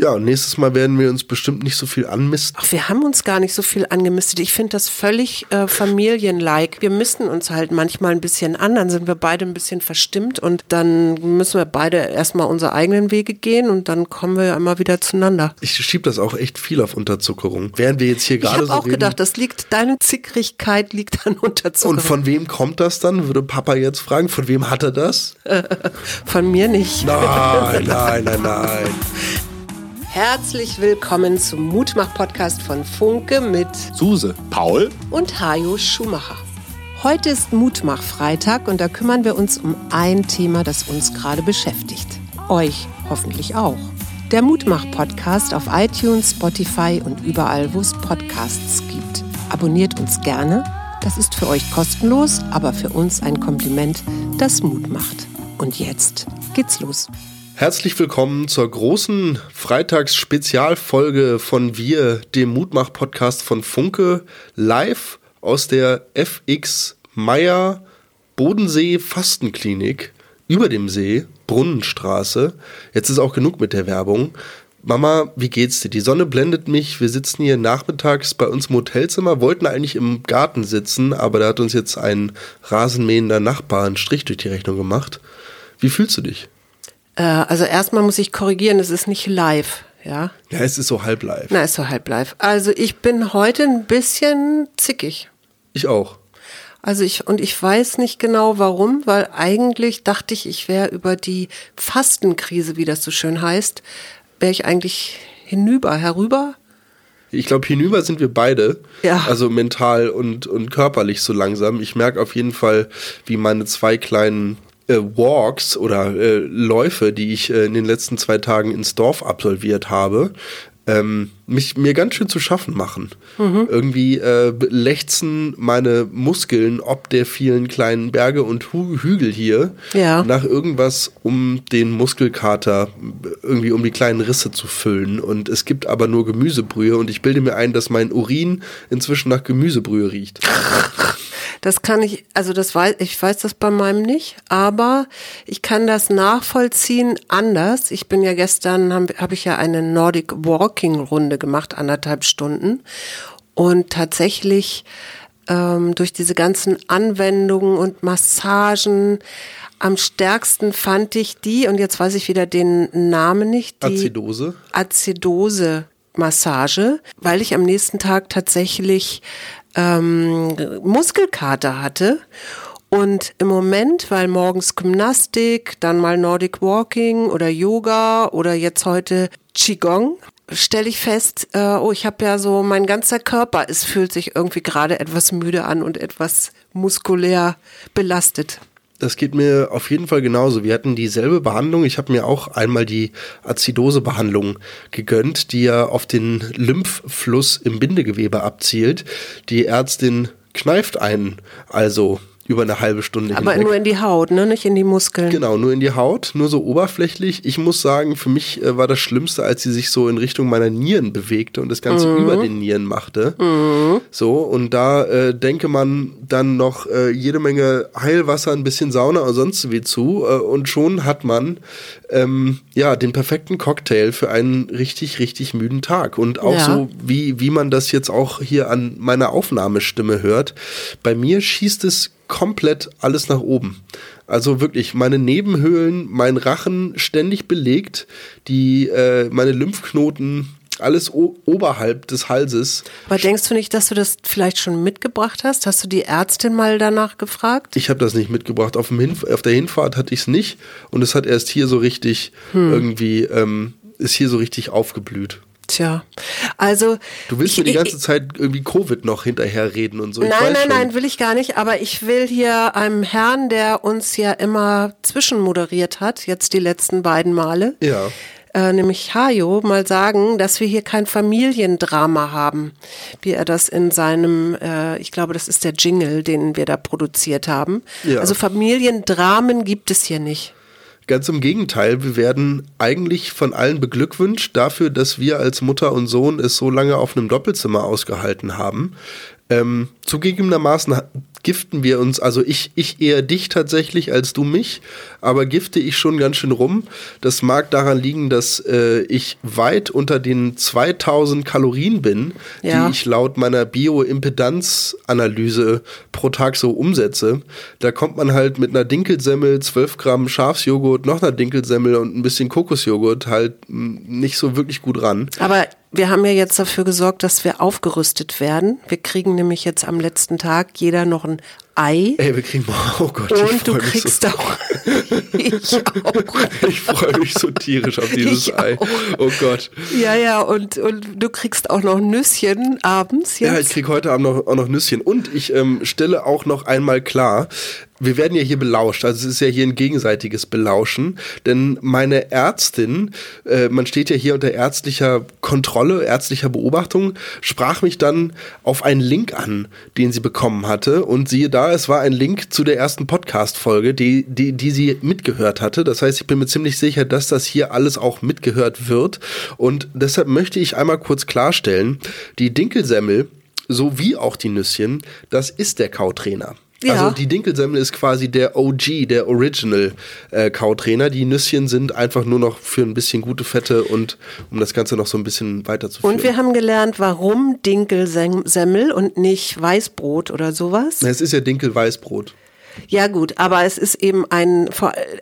Ja, und nächstes Mal werden wir uns bestimmt nicht so viel anmisten. Ach, wir haben uns gar nicht so viel angemistet. Ich finde das völlig äh, familienlike. Wir misten uns halt manchmal ein bisschen an, dann sind wir beide ein bisschen verstimmt und dann müssen wir beide erstmal unsere eigenen Wege gehen und dann kommen wir immer wieder zueinander. Ich schiebe das auch echt viel auf Unterzuckerung. Während wir jetzt hier Ich gerade habe so auch reden, gedacht, das liegt, deine Zickrigkeit liegt an Unterzuckerung. und von wem kommt das dann? Würde Papa jetzt fragen, von wem hat er das? von mir nicht. Nein, nein, nein, nein. Herzlich willkommen zum Mutmach-Podcast von Funke mit Suse, Paul, und Hajo Schumacher. Heute ist Mutmach-Freitag und da kümmern wir uns um ein Thema, das uns gerade beschäftigt. Euch hoffentlich auch. Der Mutmach-Podcast auf iTunes, Spotify und überall, wo es Podcasts gibt. Abonniert uns gerne. Das ist für euch kostenlos, aber für uns ein Kompliment, das Mut macht. Und jetzt geht's los. Herzlich willkommen zur großen Freitags-Spezialfolge von Wir, dem Mutmach-Podcast von Funke, live aus der FX Meier Bodensee Fastenklinik über dem See, Brunnenstraße. Jetzt ist auch genug mit der Werbung. Mama, wie geht's dir? Die Sonne blendet mich. Wir sitzen hier nachmittags bei uns im Hotelzimmer, wollten eigentlich im Garten sitzen, aber da hat uns jetzt ein rasenmähender Nachbar einen Strich durch die Rechnung gemacht. Wie fühlst du dich? Äh, also erstmal muss ich korrigieren, es ist nicht live, ja. Ja, es ist so halb live. Na, ist so halb live. Also ich bin heute ein bisschen zickig. Ich auch. Also ich, und ich weiß nicht genau warum, weil eigentlich dachte ich, ich wäre über die Fastenkrise, wie das so schön heißt, wäre ich eigentlich hinüber, herüber. Ich glaube, hinüber sind wir beide. Ja. Also mental und, und körperlich so langsam. Ich merke auf jeden Fall, wie meine zwei kleinen äh, Walks oder äh, Läufe, die ich äh, in den letzten zwei Tagen ins Dorf absolviert habe, ähm, mich mir ganz schön zu schaffen machen. Irgendwie äh, lechzen meine Muskeln ob der vielen kleinen Berge und Hu Hügel hier Ja. nach irgendwas, um den Muskelkater irgendwie um die kleinen Risse zu füllen. Und es gibt aber nur Gemüsebrühe und ich bilde mir ein, dass mein Urin inzwischen nach Gemüsebrühe riecht. Das kann ich, also das weiß, ich weiß das bei meinem nicht, aber ich kann das nachvollziehen anders. Ich bin ja gestern, habe hab ich ja eine Nordic Walking Runde gemacht, anderthalb Stunden. Und tatsächlich ähm, durch diese ganzen Anwendungen und Massagen am stärksten fand ich die, und jetzt weiß ich wieder den Namen nicht, die Azidose. Azidose Massage, weil ich am nächsten Tag tatsächlich ähm, Muskelkater hatte. Und im Moment, weil morgens Gymnastik, dann mal Nordic Walking oder Yoga oder jetzt heute Qigong, stelle ich fest, äh, oh, ich habe ja so, mein ganzer Körper, es fühlt sich irgendwie gerade etwas müde an und etwas muskulär belastet. Das geht mir auf jeden Fall genauso. Wir hatten dieselbe Behandlung. Ich habe mir auch einmal die Azidose-Behandlung gegönnt, die ja auf den Lymphfluss im Bindegewebe abzielt. Die Ärztin kneift einen also über eine halbe Stunde Aber hinweg. nur in die Haut, ne? nicht in die Muskeln. Genau, nur in die Haut, nur so oberflächlich. Ich muss sagen, für mich äh, war das Schlimmste, als sie sich so in Richtung meiner Nieren bewegte und das Ganze über den Nieren machte. So, und da äh, denke man dann noch äh, jede Menge Heilwasser, ein bisschen Sauna und sonst wie zu. Äh, und schon hat man ähm, ja den perfekten Cocktail für einen richtig, richtig müden Tag. Und auch Ja. so, wie, wie man das jetzt auch hier an meiner Aufnahmestimme hört. Bei mir schießt es komplett alles nach oben. Also wirklich, meine Nebenhöhlen, mein Rachen ständig belegt, die, äh, meine Lymphknoten, alles oberhalb des Halses. Aber denkst du nicht, dass du das vielleicht schon mitgebracht hast? Hast du die Ärztin mal danach gefragt? Ich habe das nicht mitgebracht. Auf, auf der Hinfahrt hatte ich es nicht und es hat erst hier so richtig Hm. irgendwie, ähm, ist hier so richtig aufgeblüht. Tja, also. Du willst ich, mir die ich- ganze Zeit irgendwie Covid noch hinterherreden und so. Ich Nein, nein, schon. nein, will ich gar nicht. Aber ich will hier einem Herrn, der uns ja immer zwischenmoderiert hat, jetzt die letzten beiden Male, Ja. äh, nämlich Hajo, mal sagen, dass wir hier kein Familiendrama haben, wie er das in seinem, äh, ich glaube, das ist der Jingle, den wir da produziert haben. Ja. Also Familiendramen gibt es hier nicht. Ganz im Gegenteil, wir werden eigentlich von allen beglückwünscht dafür, dass wir als Mutter und Sohn es so lange auf einem Doppelzimmer ausgehalten haben. Ähm, zugegebenermaßen giften wir uns, also ich, ich eher dich tatsächlich als du mich, aber gifte ich schon ganz schön rum. Das mag daran liegen, dass äh, ich weit unter den 2000 Kalorien bin, Ja. die ich laut meiner Bioimpedanzanalyse pro Tag so umsetze. Da kommt man halt mit einer Dinkelsemmel, 12 Gramm Schafsjoghurt, noch einer Dinkelsemmel und ein bisschen Kokosjoghurt halt mh, nicht so wirklich gut ran. Aber wir haben ja jetzt dafür gesorgt, dass wir aufgerüstet werden. Wir kriegen nämlich jetzt am letzten Tag jeder noch ein Ei. Ey, wir kriegen, oh Gott, ich Und du kriegst so. auch. ich auch. Ich freue mich so tierisch auf dieses Ich Ei. auch. Oh Gott. Ja, ja, und, und du kriegst auch noch Nüsschen abends jetzt. Ja, ich krieg heute Abend noch, auch noch Nüsschen. Und ich ähm, stelle auch noch einmal klar, wir werden ja hier belauscht. Also es ist ja hier ein gegenseitiges Belauschen. Denn meine Ärztin, äh, man steht ja hier unter ärztlicher Kontrolle, ärztlicher Beobachtung, sprach mich dann auf einen Link an, den sie bekommen hatte. Und siehe da, es war ein Link zu der ersten Podcast-Folge, die, die, die sie mitgehört hatte. Das heißt, ich bin mir ziemlich sicher, dass das hier alles auch mitgehört wird. Und deshalb möchte ich einmal kurz klarstellen, die Dinkelsemmel, so wie auch die Nüsschen, das ist der Kautrainer. Ja. Also die Dinkelsemmel ist quasi der OG, der Original äh, Kautrainer. Die Nüsschen sind einfach nur noch für ein bisschen gute Fette und um das Ganze noch so ein bisschen weiterzuführen. Und wir haben gelernt, warum Dinkelsemmel und nicht Weißbrot oder sowas. Na, es ist ja Dinkelweißbrot. Ja gut, aber es ist eben ein,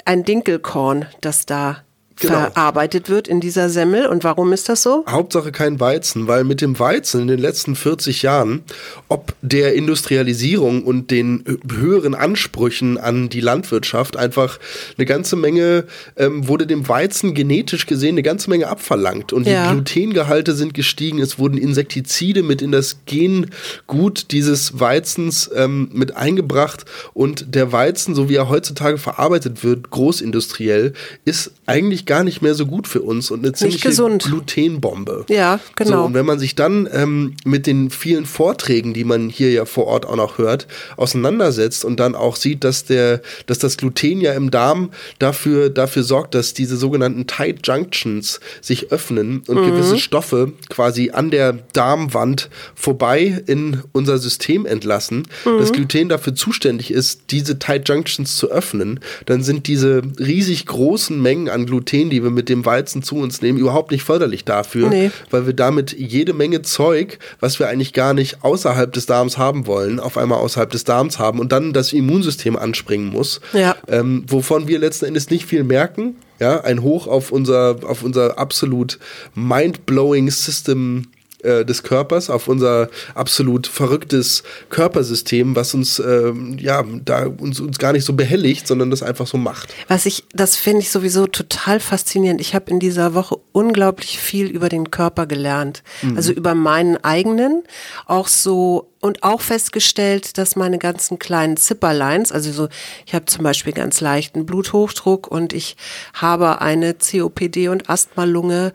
ein Dinkelkorn, das da Genau. verarbeitet wird in dieser Semmel. Und warum ist das so? Hauptsache kein Weizen, weil mit dem Weizen in den letzten 40 Jahren, ob der Industrialisierung und den höheren Ansprüchen an die Landwirtschaft, einfach eine ganze Menge, ähm, wurde dem Weizen genetisch gesehen eine ganze Menge abverlangt. Und Ja. die Glutengehalte sind gestiegen, es wurden Insektizide mit in das Gengut dieses Weizens ähm, mit eingebracht. Und der Weizen, so wie er heutzutage verarbeitet wird, großindustriell, ist eigentlich gar nicht mehr so gut für uns und eine ziemliche gesund. Glutenbombe. Ja, genau. So, und wenn man sich dann ähm, mit den vielen Vorträgen, die man hier ja vor Ort auch noch hört, auseinandersetzt und dann auch sieht, dass der, dass das Gluten ja im Darm dafür, dafür sorgt, dass diese sogenannten Tight Junctions sich öffnen und Mhm. gewisse Stoffe quasi an der Darmwand vorbei in unser System entlassen, Mhm. das Gluten dafür zuständig ist, diese Tight Junctions zu öffnen, dann sind diese riesig großen Mengen an Gluten, die wir mit dem Weizen zu uns nehmen, überhaupt nicht förderlich dafür, Nee. weil wir damit jede Menge Zeug, was wir eigentlich gar nicht außerhalb des Darms haben wollen, auf einmal außerhalb des Darms haben und dann das Immunsystem anspringen muss, Ja. ähm, wovon wir letzten Endes nicht viel merken. Ja, ein Hoch auf unser, auf unser absolut mind-blowing System äh, des Körpers, auf unser absolut verrücktes Körpersystem, was uns ähm, ja da uns, uns gar nicht so behelligt, sondern das einfach so macht. Was ich, das finde ich sowieso total faszinierend. Ich habe in dieser Woche unglaublich viel über den Körper gelernt. Also über meinen eigenen, auch so und auch festgestellt, dass meine ganzen kleinen Zipperleins, also so, ich habe zum Beispiel ganz leichten Bluthochdruck und ich habe eine COPD und Asthmalunge,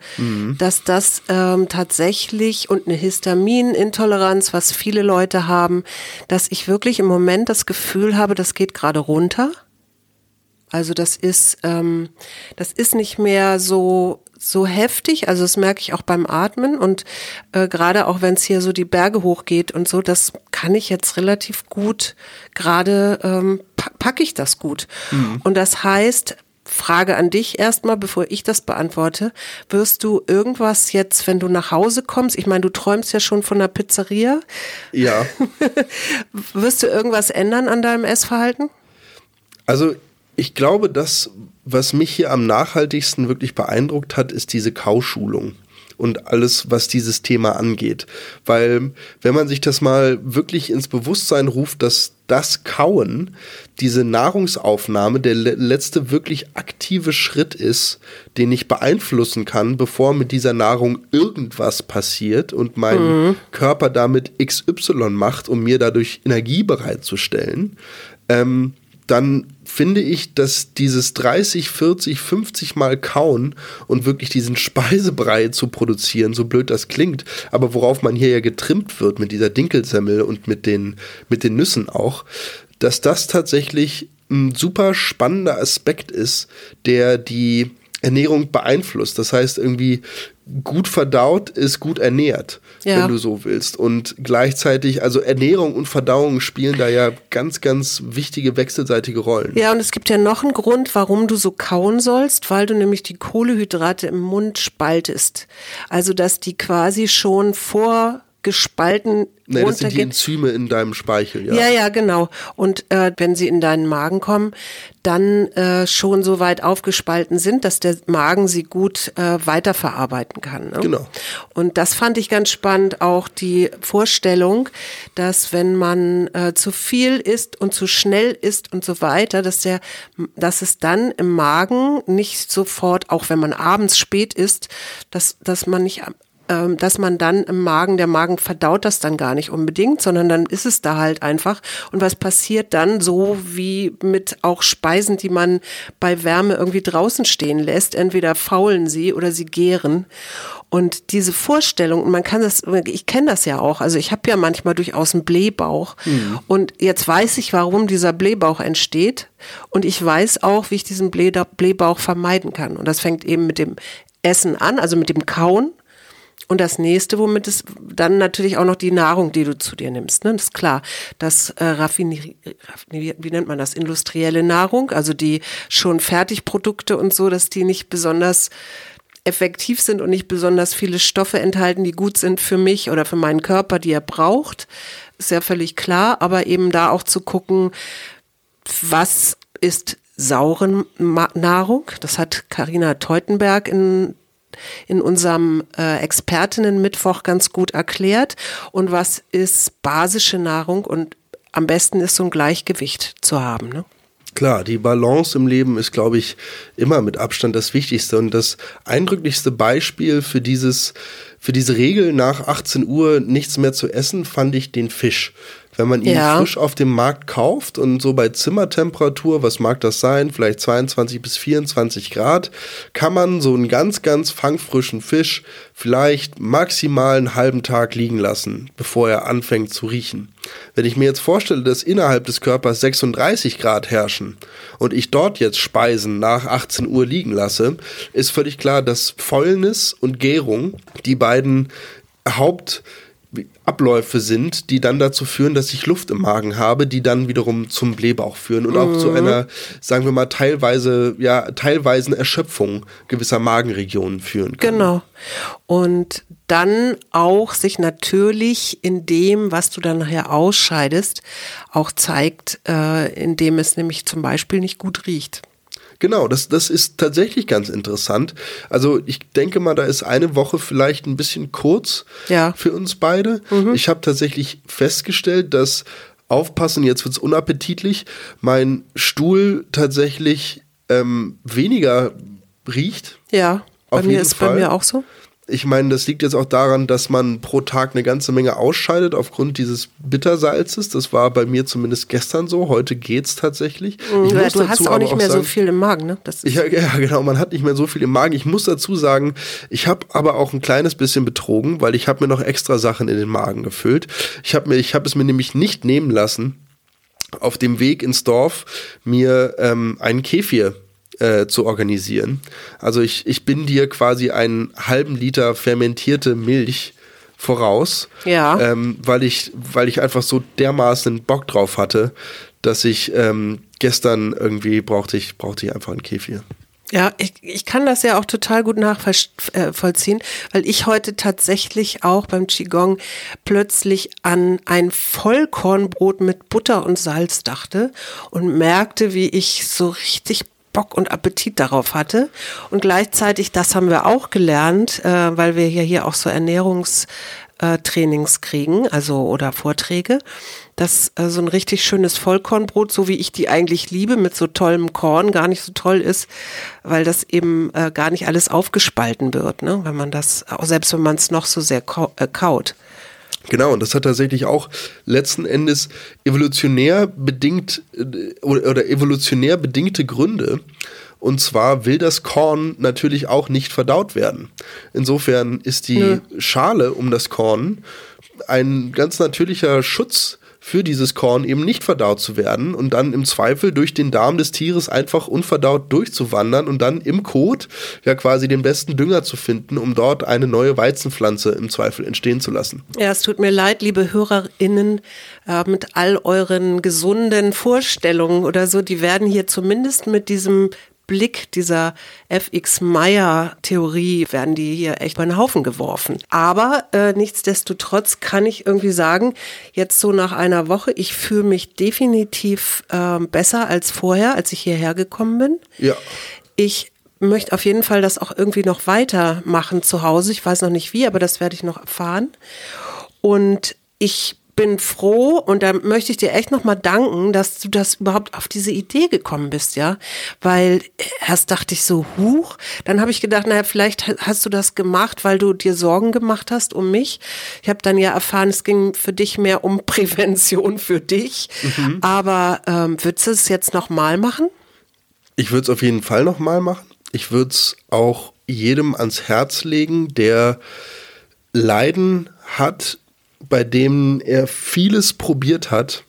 dass das ähm, tatsächlich und eine Histaminintoleranz, was viele Leute haben, dass ich wirklich im Moment das Gefühl habe, das geht gerade runter. Also das ist, ähm, das ist nicht mehr so so heftig. Also das merke ich auch beim Atmen und äh, gerade auch wenn es hier so die Berge hochgeht und so, das kann ich jetzt relativ gut. Gerade ähm, pa packe ich das gut. Und das heißt, Frage an dich erstmal, bevor ich das beantworte. Wirst du irgendwas jetzt, wenn du nach Hause kommst, ich meine, du träumst ja schon von der Pizzeria, Ja. wirst du irgendwas ändern an deinem Essverhalten? Also ich glaube, das, was mich hier am nachhaltigsten wirklich beeindruckt hat, ist diese Kauschulung und alles, was dieses Thema angeht. Weil wenn man sich das mal wirklich ins Bewusstsein ruft, dass das Kauen, diese Nahrungsaufnahme, der le letzte wirklich aktive Schritt ist, den ich beeinflussen kann, bevor mit dieser Nahrung irgendwas passiert und mein Körper damit XY macht, um mir dadurch Energie bereitzustellen, ähm, dann finde ich, dass dieses 30, 40, 50 Mal kauen und wirklich diesen Speisebrei zu produzieren, so blöd das klingt, aber worauf man hier ja getrimmt wird mit dieser Dinkelsemmel und mit den, mit den Nüssen auch, dass das tatsächlich ein super spannender Aspekt ist, der die Ernährung beeinflusst. Das heißt, irgendwie gut verdaut ist gut ernährt, ja. wenn du so willst. Und gleichzeitig, also Ernährung und Verdauung spielen da ja ganz, ganz wichtige wechselseitige Rollen. Ja, und es gibt ja noch einen Grund, warum du so kauen sollst, weil du nämlich die Kohlehydrate im Mund spaltest. Also, dass die quasi schon vor gespalten Nee, das sind die Enzyme in deinem Speichel, ja. Ja, ja, genau. Und äh, wenn sie in deinen Magen kommen, dann äh, schon so weit aufgespalten sind, dass der Magen sie gut äh, weiterverarbeiten kann. Ne? Genau. Und das fand ich ganz spannend, auch die Vorstellung, dass wenn man äh, zu viel isst und zu schnell isst und so weiter, dass der, dass es dann im Magen nicht sofort, auch wenn man abends spät isst, dass, dass man nicht dass man dann im Magen, der Magen verdaut das dann gar nicht unbedingt, sondern dann ist es da halt einfach. Und was passiert dann so wie mit auch Speisen, die man bei Wärme irgendwie draußen stehen lässt? Entweder faulen sie oder sie gären. Und diese Vorstellung, man kann das, ich kenne das ja auch, also ich habe ja manchmal durchaus einen Blähbauch. Mhm. Und jetzt weiß ich, warum dieser Blähbauch entsteht. Und ich weiß auch, wie ich diesen Blähbauch vermeiden kann. Und das fängt eben mit dem Essen an, also mit dem Kauen. Und das nächste, womit es dann natürlich auch noch die Nahrung, die du zu dir nimmst. Ne? Das ist klar, das äh, Raffinier, wie nennt man das, industrielle Nahrung, also die schon Fertigprodukte und so, dass die nicht besonders effektiv sind und nicht besonders viele Stoffe enthalten, die gut sind für mich oder für meinen Körper, die er braucht, ist ja völlig klar. Aber eben da auch zu gucken, was ist saure Nahrung? Das hat Karina Teutenberg in in unserem äh, Expertinnen-Mittwoch ganz gut erklärt. Und was ist basische Nahrung? Und am besten ist so ein Gleichgewicht zu haben. Ne? Klar, die Balance im Leben ist, glaube ich, immer mit Abstand das Wichtigste. Und das eindrücklichste Beispiel für dieses, für diese Regel nach 18 Uhr nichts mehr zu essen, fand ich den Fisch. Wenn man ihn ja. frisch auf dem Markt kauft und so bei Zimmertemperatur, was mag das sein, vielleicht 22 bis 24 Grad, kann man so einen ganz, ganz fangfrischen Fisch vielleicht maximal einen halben Tag liegen lassen, bevor er anfängt zu riechen. Wenn ich mir jetzt vorstelle, dass innerhalb des Körpers 36 Grad herrschen und ich dort jetzt Speisen nach 18 Uhr liegen lasse, ist völlig klar, dass Fäulnis und Gärung die beiden Haupt Abläufe sind, die dann dazu führen, dass ich Luft im Magen habe, die dann wiederum zum Blähbauch führen und mhm. auch zu mhm. einer, sagen wir mal, teilweise, ja, teilweisen Erschöpfung gewisser Magenregionen führen können. Genau. Und dann auch sich natürlich in dem, was du dann nachher ausscheidest, auch zeigt, äh, indem es nämlich zum Beispiel nicht gut riecht. Genau, das, das ist tatsächlich ganz interessant. Also ich denke mal, da ist eine Woche vielleicht ein bisschen kurz ja. für uns beide. Mhm. Ich habe tatsächlich festgestellt, dass aufpassen, jetzt wird es unappetitlich, mein Stuhl tatsächlich ähm, weniger riecht. Ja, bei mir ist Fall. bei mir auch so. Ich meine, das liegt jetzt auch daran, dass man pro Tag eine ganze Menge ausscheidet aufgrund dieses Bittersalzes. Das war bei mir zumindest gestern so. Heute geht's tatsächlich. Mhm, ja, du hast auch nicht mehr sagen, so viel im Magen, ne? ja, ja, genau. Man hat nicht mehr so viel im Magen. Ich muss dazu sagen, ich habe aber auch ein kleines bisschen betrogen, weil ich habe mir noch extra Sachen in den Magen gefüllt. Ich habe mir, ich habe es mir nämlich nicht nehmen lassen, auf dem Weg ins Dorf mir ähm, einen Kefir äh, zu organisieren. Also ich, ich bin dir quasi einen halben Liter fermentierte Milch voraus, ja. ähm, weil ich, weil ich einfach so dermaßen Bock drauf hatte, dass ich ähm, gestern irgendwie brauchte ich, brauchte ich einfach einen Kefir. Ja, ich, ich kann das ja auch total gut nachvollziehen, äh, weil ich heute tatsächlich auch beim Qigong plötzlich an ein Vollkornbrot mit Butter und Salz dachte und merkte, wie ich so richtig Bock und Appetit darauf hatte. Und gleichzeitig, das haben wir auch gelernt, äh, weil wir ja hier auch so Ernährungstrainings kriegen, also oder Vorträge, dass äh, so ein richtig schönes Vollkornbrot, so wie ich die eigentlich liebe, mit so tollem Korn, gar nicht so toll ist, weil das eben äh, gar nicht alles aufgespalten wird, ne? wenn man das, auch selbst wenn man es noch so sehr äh, kaut. Genau, und das hat tatsächlich auch letzten Endes evolutionär bedingt äh, oder evolutionär bedingte Gründe. Und zwar will das Korn natürlich auch nicht verdaut werden. Insofern ist die. Schale um das Korn ein ganz natürlicher Schutz für dieses Korn eben nicht verdaut zu werden und dann im Zweifel durch den Darm des Tieres einfach unverdaut durchzuwandern und dann im Kot ja quasi den besten Dünger zu finden, um dort eine neue Weizenpflanze im Zweifel entstehen zu lassen. Ja, es tut mir leid, liebe HörerInnen, äh, mit all euren gesunden Vorstellungen oder so, die werden hier zumindest mit diesem Blick dieser FX Meyer Theorie werden die hier echt bei den Haufen geworfen. Aber äh, nichtsdestotrotz kann ich irgendwie sagen, jetzt so nach einer Woche, ich fühle mich definitiv äh, besser als vorher, als ich hierher gekommen bin. Ja. Ich möchte auf jeden Fall das auch irgendwie noch weitermachen zu Hause. Ich weiß noch nicht wie, aber das werde ich noch erfahren. Und ich bin froh und da möchte ich dir echt nochmal danken, dass du das überhaupt auf diese Idee gekommen bist, ja. Weil erst dachte ich so, huch, dann habe ich gedacht, naja, vielleicht hast du das gemacht, weil du dir Sorgen gemacht hast um mich. Ich habe dann ja erfahren, es ging für dich mehr um Prävention für dich. Mhm. Aber ähm, würdest du es jetzt nochmal machen? Ich würde es auf jeden Fall nochmal machen. Ich würde es auch jedem ans Herz legen, der Leiden hat bei dem er vieles probiert hat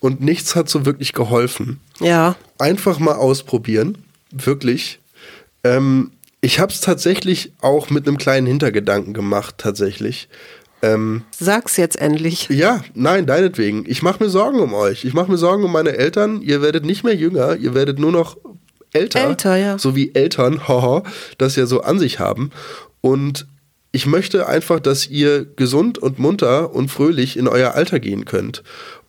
und nichts hat so wirklich geholfen. Ja. Einfach mal ausprobieren, wirklich. Ähm, ich habe es tatsächlich auch mit einem kleinen Hintergedanken gemacht, tatsächlich. Ähm, Sag's jetzt endlich. Ja, nein, deinetwegen. Ich mache mir Sorgen um euch. Ich mache mir Sorgen um meine Eltern. Ihr werdet nicht mehr jünger, ihr werdet nur noch älter. Älter, ja. So wie Eltern, haha, das ja so an sich haben. Und ich möchte einfach, dass ihr gesund und munter und fröhlich in euer Alter gehen könnt.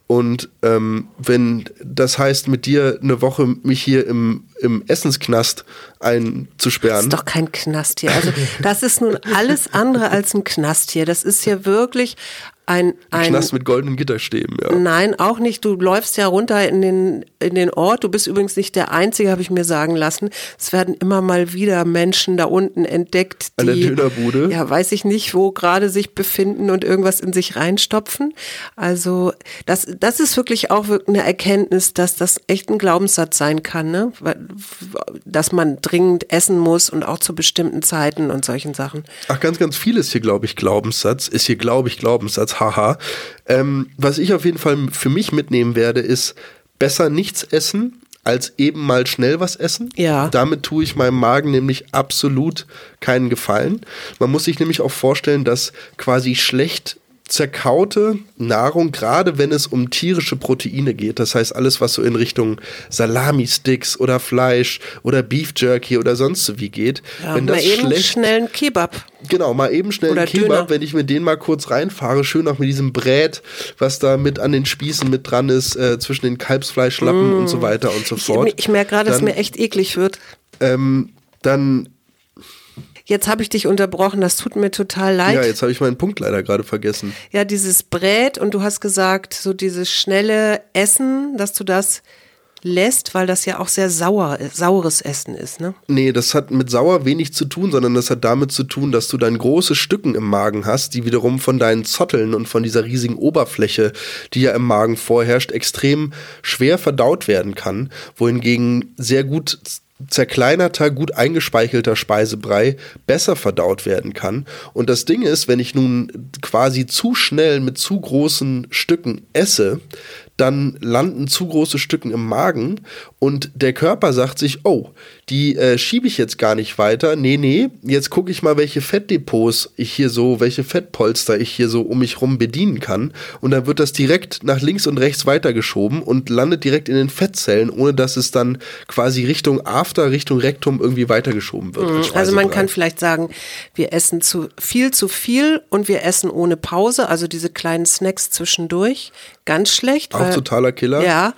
Und ähm, wenn das heißt, mit dir eine Woche mich hier im, im Essensknast einzusperren. Das ist doch kein Knast hier. Also das ist nun alles andere als ein Knast hier. Das ist hier wirklich ein, ein Knast mit goldenen Gitterstäben, ja. Nein, auch nicht. Du läufst ja runter in den, in den Ort. Du bist übrigens nicht der Einzige, habe ich mir sagen lassen. Es werden immer mal wieder Menschen da unten entdeckt, die, An der Dönerbude? Ja, weiß ich nicht, wo gerade sich befinden und irgendwas in sich reinstopfen. Also, das, das ist wirklich auch eine Erkenntnis, dass das echt ein Glaubenssatz sein kann, ne? Dass man dringend essen muss und auch zu bestimmten Zeiten und solchen Sachen. Ach, ganz, ganz viel ist hier, glaube ich, Glaubenssatz. Ist hier, glaube ich, Glaubenssatz haha. Ähm, was ich auf jeden Fall für mich mitnehmen werde, ist besser nichts essen als eben mal schnell was essen. Ja. Damit tue ich meinem Magen nämlich absolut keinen Gefallen. Man muss sich nämlich auch vorstellen, dass quasi schlecht zerkaute Nahrung, gerade wenn es um tierische Proteine geht, das heißt alles, was so in Richtung Salami-Sticks oder Fleisch oder Beef Jerky oder sonst so wie geht, ja, wenn das eben schlecht, schnell einen Kebab. Genau, mal eben schnell oder einen Kebab, Döner. wenn ich mir den mal kurz reinfahre, schön auch mit diesem Brät, was da mit an den Spießen mit dran ist, äh, zwischen den Kalbsfleischlappen mm. und so weiter und so fort. Ich, ich merke gerade, dass mir echt eklig wird. Ähm, dann Jetzt habe ich dich unterbrochen, das tut mir total leid. Ja, jetzt habe ich meinen Punkt leider gerade vergessen. Ja, dieses Brät und du hast gesagt, so dieses schnelle Essen, dass du das lässt, weil das ja auch sehr sauer, saures Essen ist, ne? Nee, das hat mit sauer wenig zu tun, sondern das hat damit zu tun, dass du dann große Stücken im Magen hast, die wiederum von deinen Zotteln und von dieser riesigen Oberfläche, die ja im Magen vorherrscht, extrem schwer verdaut werden kann, wohingegen sehr gut zerkleinerter, gut eingespeichelter Speisebrei besser verdaut werden kann. Und das Ding ist, wenn ich nun quasi zu schnell mit zu großen Stücken esse, dann landen zu große Stücken im Magen und der Körper sagt sich, oh, die äh, schiebe ich jetzt gar nicht weiter. Nee, nee, jetzt gucke ich mal, welche Fettdepots ich hier so, welche Fettpolster ich hier so um mich rum bedienen kann. Und dann wird das direkt nach links und rechts weitergeschoben und landet direkt in den Fettzellen, ohne dass es dann quasi Richtung After, Richtung Rektum irgendwie weitergeschoben wird. Mhm. Also man kann vielleicht sagen, wir essen zu viel zu viel und wir essen ohne Pause, also diese kleinen Snacks zwischendurch. Ganz schlecht. Auch totaler Killer. Ja.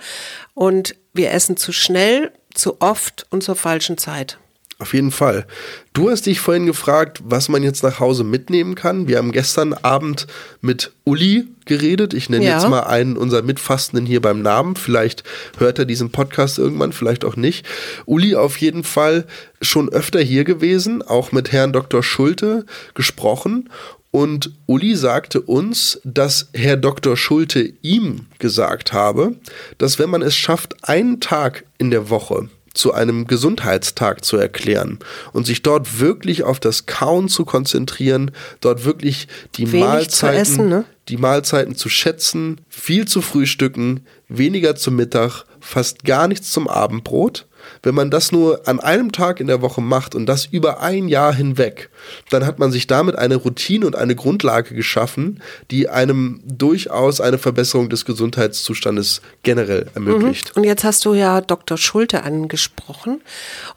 Und wir essen zu schnell, zu oft und zur falschen Zeit. Auf jeden Fall. Du hast dich vorhin gefragt, was man jetzt nach Hause mitnehmen kann. Wir haben gestern Abend mit Uli geredet. Ich nenne Ja. jetzt mal einen unserer Mitfastenden hier beim Namen. Vielleicht hört er diesen Podcast irgendwann, vielleicht auch nicht. Uli auf jeden Fall schon öfter hier gewesen, auch mit Herrn Dr. Schulte gesprochen. Und Uli sagte uns, dass Herr Dr. Schulte ihm gesagt habe, dass wenn man es schafft, einen Tag in der Woche zu einem Gesundheitstag zu erklären und sich dort wirklich auf das Kauen zu konzentrieren, dort wirklich die Wenig Mahlzeiten essen, ne? die Mahlzeiten zu schätzen, viel zu frühstücken, weniger zum Mittag, fast gar nichts zum Abendbrot wenn man das nur an einem Tag in der Woche macht und das über ein Jahr hinweg, dann hat man sich damit eine Routine und eine Grundlage geschaffen, die einem durchaus eine Verbesserung des Gesundheitszustandes generell ermöglicht. Mhm. Und jetzt hast du ja Dr. Schulte angesprochen.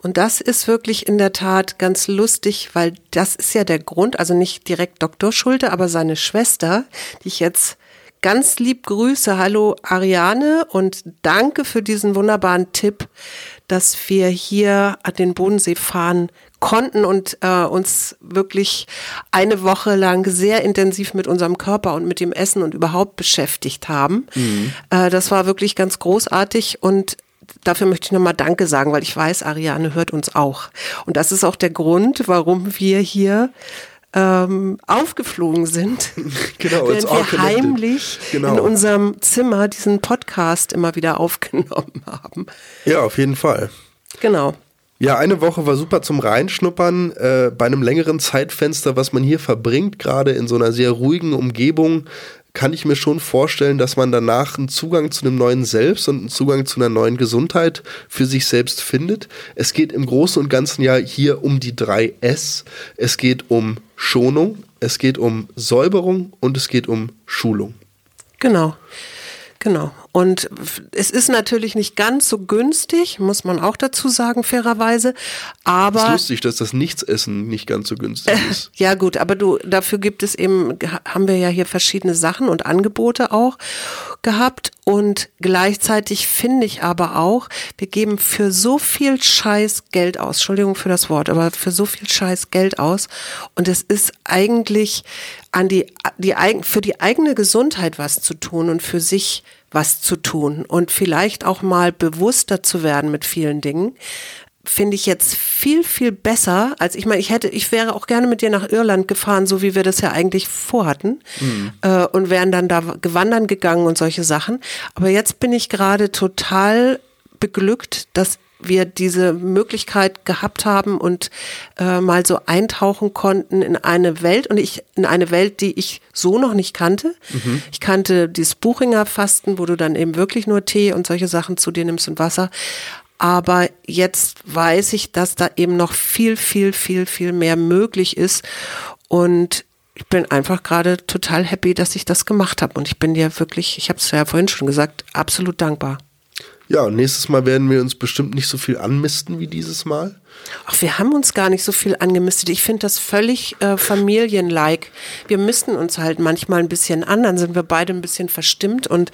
Und das ist wirklich in der Tat ganz lustig, weil das ist ja der Grund, also nicht direkt Dr. Schulte, aber seine Schwester, die ich jetzt ganz lieb grüße. Hallo Ariane und danke für diesen wunderbaren Tipp, dass wir hier an den Bodensee fahren konnten und äh, uns wirklich eine Woche lang sehr intensiv mit unserem Körper und mit dem Essen und überhaupt beschäftigt haben. Mhm. Äh, das war wirklich ganz großartig und dafür möchte ich nochmal Danke sagen, weil ich weiß, Ariane hört uns auch. Und das ist auch der Grund, warum wir hier ähm, aufgeflogen sind, genau, während wir heimlich genau. in unserem Zimmer diesen Podcast immer wieder aufgenommen haben. Ja, auf jeden Fall. Genau. Ja, eine Woche war super zum Reinschnuppern. Äh, bei einem längeren Zeitfenster, was man hier verbringt, gerade in so einer sehr ruhigen Umgebung, kann ich mir schon vorstellen, dass man danach einen Zugang zu einem neuen Selbst und einen Zugang zu einer neuen Gesundheit für sich selbst findet. Es geht im Großen und Ganzen ja hier um die drei S. Es geht um Schonung, es geht um Säuberung und es geht um Schulung. Genau. Genau. Und es ist natürlich nicht ganz so günstig, muss man auch dazu sagen, fairerweise. Aber. Es ist lustig, dass das Nichtsessen nicht ganz so günstig ist. ja, gut, aber du, dafür gibt es eben, haben wir ja hier verschiedene Sachen und Angebote auch gehabt. Und gleichzeitig finde ich aber auch, wir geben für so viel Scheiß Geld aus. Entschuldigung für das Wort, aber für so viel Scheiß Geld aus. Und es ist eigentlich an die, die, für die eigene Gesundheit was zu tun und für sich was zu tun und vielleicht auch mal bewusster zu werden mit vielen Dingen finde ich jetzt viel, viel besser, als ich meine, ich hätte, ich wäre auch gerne mit dir nach Irland gefahren, so wie wir das ja eigentlich vorhatten, mhm. äh, und wären dann da gewandern gegangen und solche Sachen. Aber jetzt bin ich gerade total beglückt, dass wir diese Möglichkeit gehabt haben und äh, mal so eintauchen konnten in eine Welt und ich in eine Welt, die ich so noch nicht kannte. Mhm. Ich kannte dieses Buchinger Fasten, wo du dann eben wirklich nur Tee und solche Sachen zu dir nimmst und Wasser. Aber jetzt weiß ich, dass da eben noch viel, viel, viel, viel mehr möglich ist. Und ich bin einfach gerade total happy, dass ich das gemacht habe. Und ich bin dir wirklich, ich habe es ja vorhin schon gesagt, absolut dankbar. Ja, und nächstes Mal werden wir uns bestimmt nicht so viel anmisten wie dieses Mal. Ach, wir haben uns gar nicht so viel angemistet. Ich finde das völlig äh, familienlike. Wir misten uns halt manchmal ein bisschen an, dann sind wir beide ein bisschen verstimmt und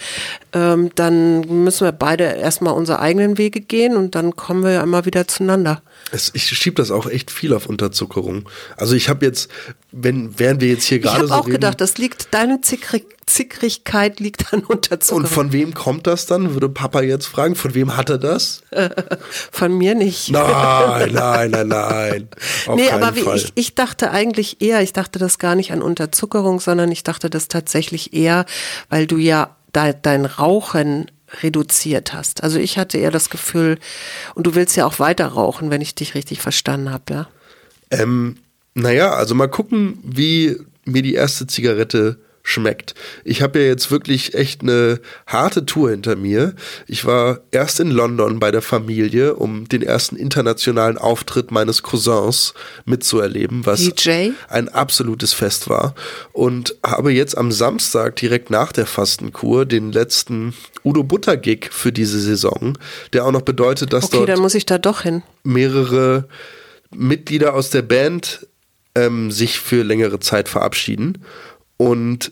ähm, dann müssen wir beide erstmal unsere eigenen Wege gehen und dann kommen wir ja immer wieder zueinander. Es, ich schiebe das auch echt viel auf Unterzuckerung. Also ich habe jetzt, wenn während wir jetzt hier gerade so Ich habe auch reden, gedacht, das liegt, deine Zickrig, Zickrigkeit liegt an Unterzuckerung. Und von wem kommt das dann? Würde Papa jetzt fragen. Von wem hat er das? von mir nicht. Nein, nein, nein, nein. Auf nee, aber wie, ich, ich dachte eigentlich eher, ich dachte das gar nicht an Unterzuckerung, sondern ich dachte das tatsächlich eher, weil du ja dein Rauchen reduziert hast. Also ich hatte eher das Gefühl, und du willst ja auch weiter rauchen, wenn ich dich richtig verstanden habe, ja? Ähm, naja, also mal gucken, wie mir die erste Zigarette schmeckt. Ich habe ja jetzt wirklich echt eine harte Tour hinter mir. Ich war erst in London bei der Familie, um den ersten internationalen Auftritt meines Cousins mitzuerleben, was DJ? ein absolutes Fest war. Und habe jetzt am Samstag direkt nach der Fastenkur den letzten Udo Butter Gig für diese Saison, der auch noch bedeutet, dass okay, dort dann muss ich da doch hin. mehrere Mitglieder aus der Band ähm, sich für längere Zeit verabschieden. Und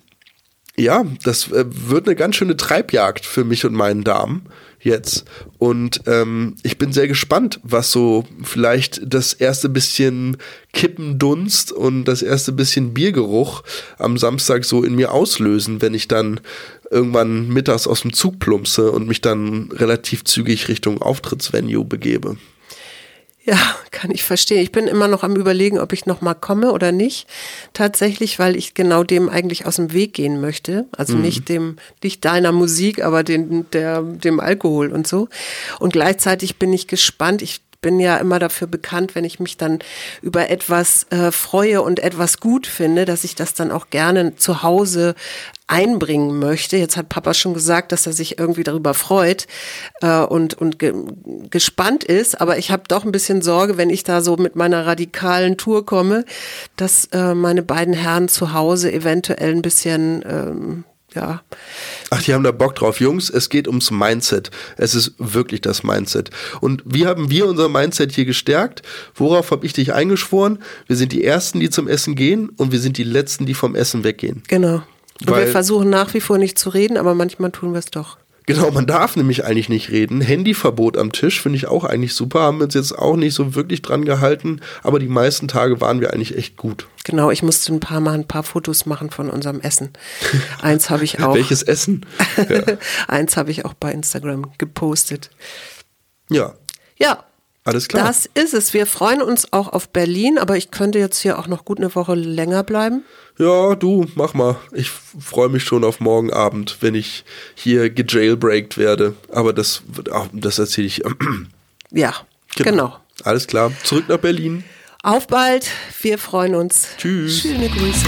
ja, das äh, wird eine ganz schöne Treibjagd für mich und meinen Darm jetzt. Und ähm, ich bin sehr gespannt, was so vielleicht das erste bisschen Kippendunst und das erste bisschen Biergeruch am Samstag so in mir auslösen, wenn ich dann irgendwann mittags aus dem Zug plumpse und mich dann relativ zügig Richtung Auftrittsvenue begebe. Ja, kann ich verstehen. Ich bin immer noch am überlegen, ob ich noch mal komme oder nicht. Tatsächlich, weil ich genau dem eigentlich aus dem Weg gehen möchte. Also mhm. nicht dem, nicht deiner Musik, aber den, der, dem Alkohol und so. Und gleichzeitig bin ich gespannt. Ich bin ja immer dafür bekannt, wenn ich mich dann über etwas äh, freue und etwas gut finde, dass ich das dann auch gerne zu Hause einbringen möchte. Jetzt hat Papa schon gesagt, dass er sich irgendwie darüber freut äh, und, und ge gespannt ist. Aber ich habe doch ein bisschen Sorge, wenn ich da so mit meiner radikalen Tour komme, dass äh, meine beiden Herren zu Hause eventuell ein bisschen ähm, ja. Ach, die haben da Bock drauf. Jungs, es geht ums Mindset. Es ist wirklich das Mindset. Und wie haben wir unser Mindset hier gestärkt? Worauf habe ich dich eingeschworen? Wir sind die Ersten, die zum Essen gehen und wir sind die Letzten, die vom Essen weggehen. Genau. Und Weil, wir versuchen nach wie vor nicht zu reden, aber manchmal tun wir es doch. Genau, man darf nämlich eigentlich nicht reden. Handyverbot am Tisch finde ich auch eigentlich super. Haben wir uns jetzt auch nicht so wirklich dran gehalten, aber die meisten Tage waren wir eigentlich echt gut. Genau, ich musste ein paar Mal ein paar Fotos machen von unserem Essen. Eins habe ich auch. Welches Essen? Ja. Eins habe ich auch bei Instagram gepostet. Ja. Ja, alles klar. Das ist es. Wir freuen uns auch auf Berlin, aber ich könnte jetzt hier auch noch gut eine Woche länger bleiben. Ja, du, mach mal. Ich freue mich schon auf morgen Abend, wenn ich hier gejailbreakt werde. Aber das, das erzähle ich. ja, genau. genau. Alles klar. Zurück nach Berlin. Auf bald. Wir freuen uns. Tschüss. Schöne Grüße.